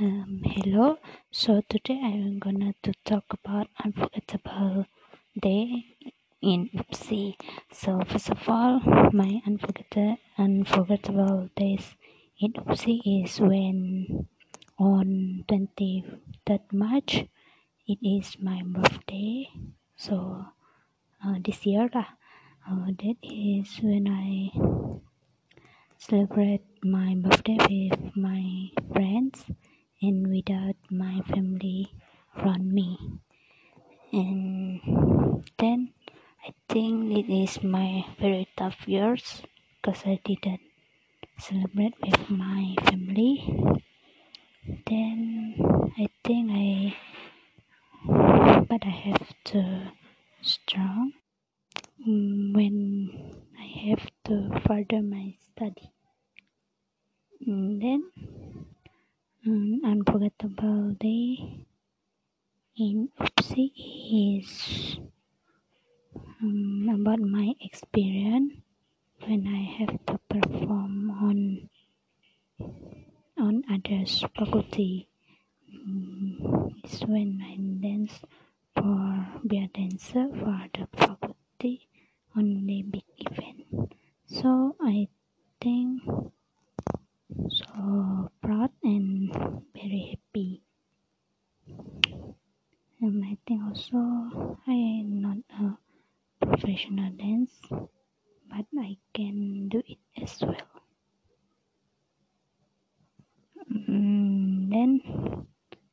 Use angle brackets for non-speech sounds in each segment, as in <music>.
Um, hello. So today I'm gonna to talk about unforgettable day in UPSI. So first of all, my unforgettable unforgettable days in UPSI is when on 23rd March it is my birthday. So uh, this year lah, uh, that is when I celebrate my birthday with my friends and without my family around me. And then I think it is my very tough years because I didn't celebrate with my family. Then I think I, but I have to strong mm, when I have to further my study. And then an unforgettable day in UPSI is um, about my experience when I have to perform on on others faculty. Um, it's when I dance for be a dancer for the faculty on the big event. So I think so proud and very happy. Um, I think also I am not a professional dance, but I can do it as well. Mm, then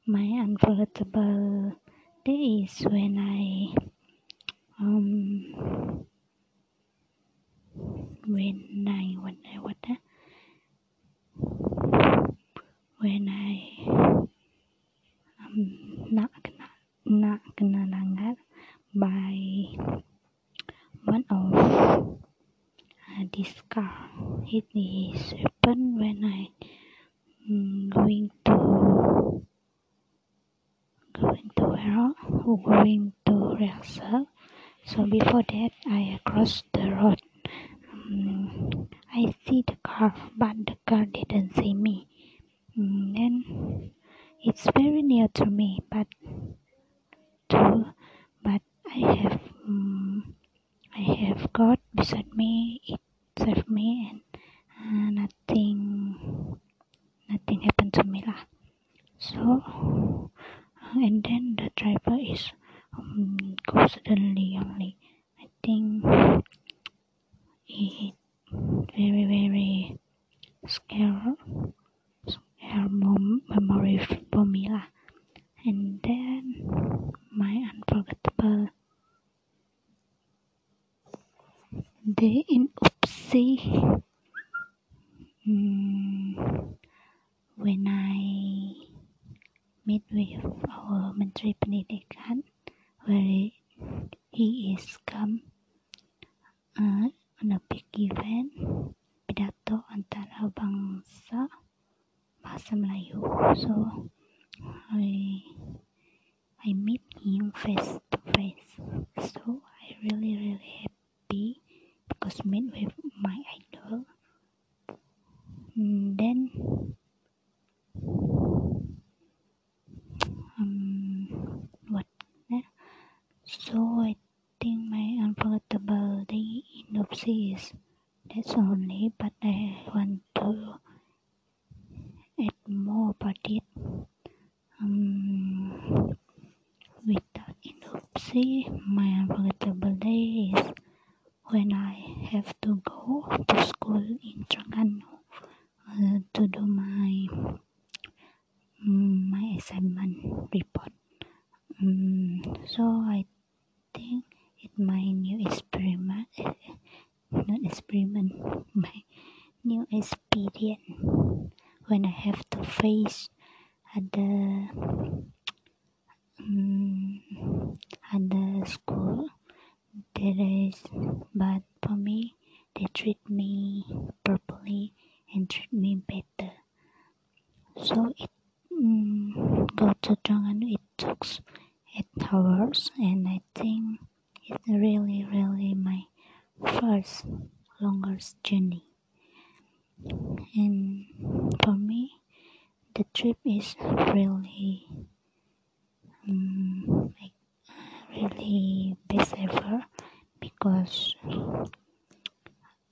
my unforgettable day is when I um when I what I what uh, when I um, langgar by one of uh, this car. It is happen when I um, going to going to or going to rehearsal. So before that, I crossed the road. Um, I see the car, but the car didn't see me. Mm, then it's very near to me, but I have um, I have God beside me. It saved me, and uh, nothing nothing happened to me lah. So uh, and then the driver is um, go suddenly. I think it very very scare scare mom memory for me lah. And then my unforgettable in UPSI mm, when I met with our Menteri Pendidikan where he is come uh, on a big event pidato antara bangsa bahasa Melayu. So I I meet him face to face. So I really really happy because meet with my idol. And then um what eh? so I think my unforgettable day that's only but I want to add more about it. Um without in my unforgettable day is when I have to go to school in Terengganu uh, to do my mm, my assignment report. Um, so I think it my new experiment, eh, not experiment, my new experience when I have to face other um, other school. There is, but for me, they treat me properly and treat me better. So it mm, go to Terengganu. It took eight hours, and I think it's really, really my first longest journey. And for me, the trip is really um, like really best ever because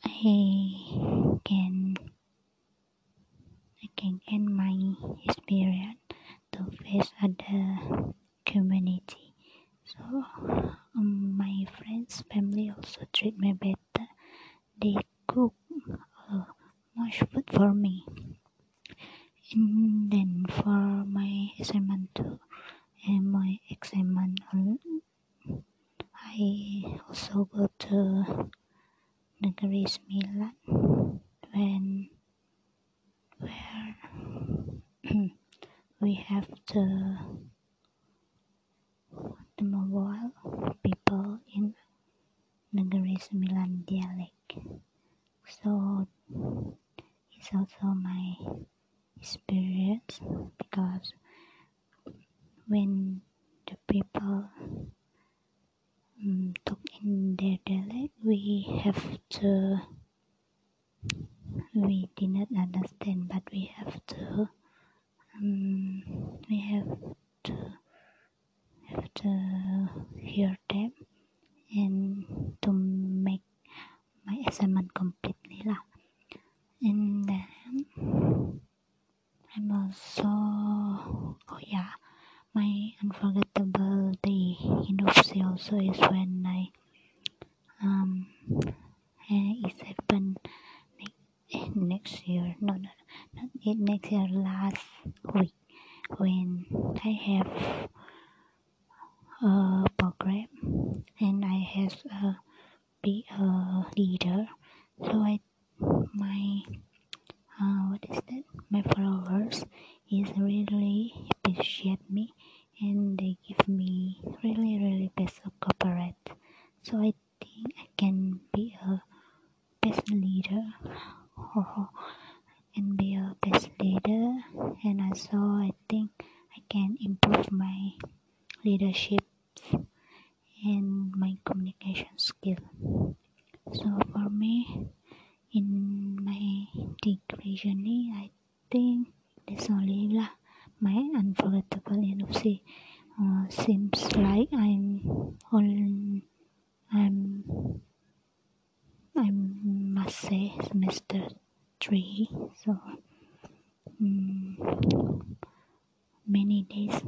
I can I can gain my experience to face other community. So um, my friends, family also treat me better. They cook uh, much food for me. And then for my assignment too, and my exam, I also go to Negeri Sembilan when where <clears throat> we have the the mobile people in Negeri Sembilan dialect. So it's also my experience because when the people um, talk in their dialect, we have to we did not understand, but we have to um, we have to have to hear them and to make my assignment completely lah. And then I'm also oh yeah my unforgettable day in UPSI also is when I um it happened next, next year no no not next year last week when I have a program and I have a be a leader. So I my uh, what is that? My followers is really appreciate me and they give me really really best corporate. So i think i can be a best leader and be a best leader. And also i think i can improve my leadership and my communication skill so for me in my degree journey i think that's only lah my unforgettable UPSI uh, seems like I'm on I'm I must say semester three so um, many days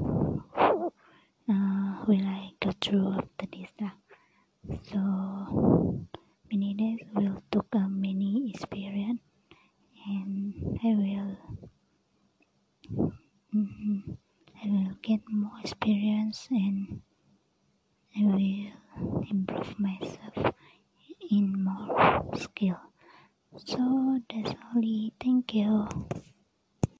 uh, will I go through after this uh. so many days will take uh, many experience and I will mm, I will get more experience and I will improve myself in more skill. So that's all. Thank you.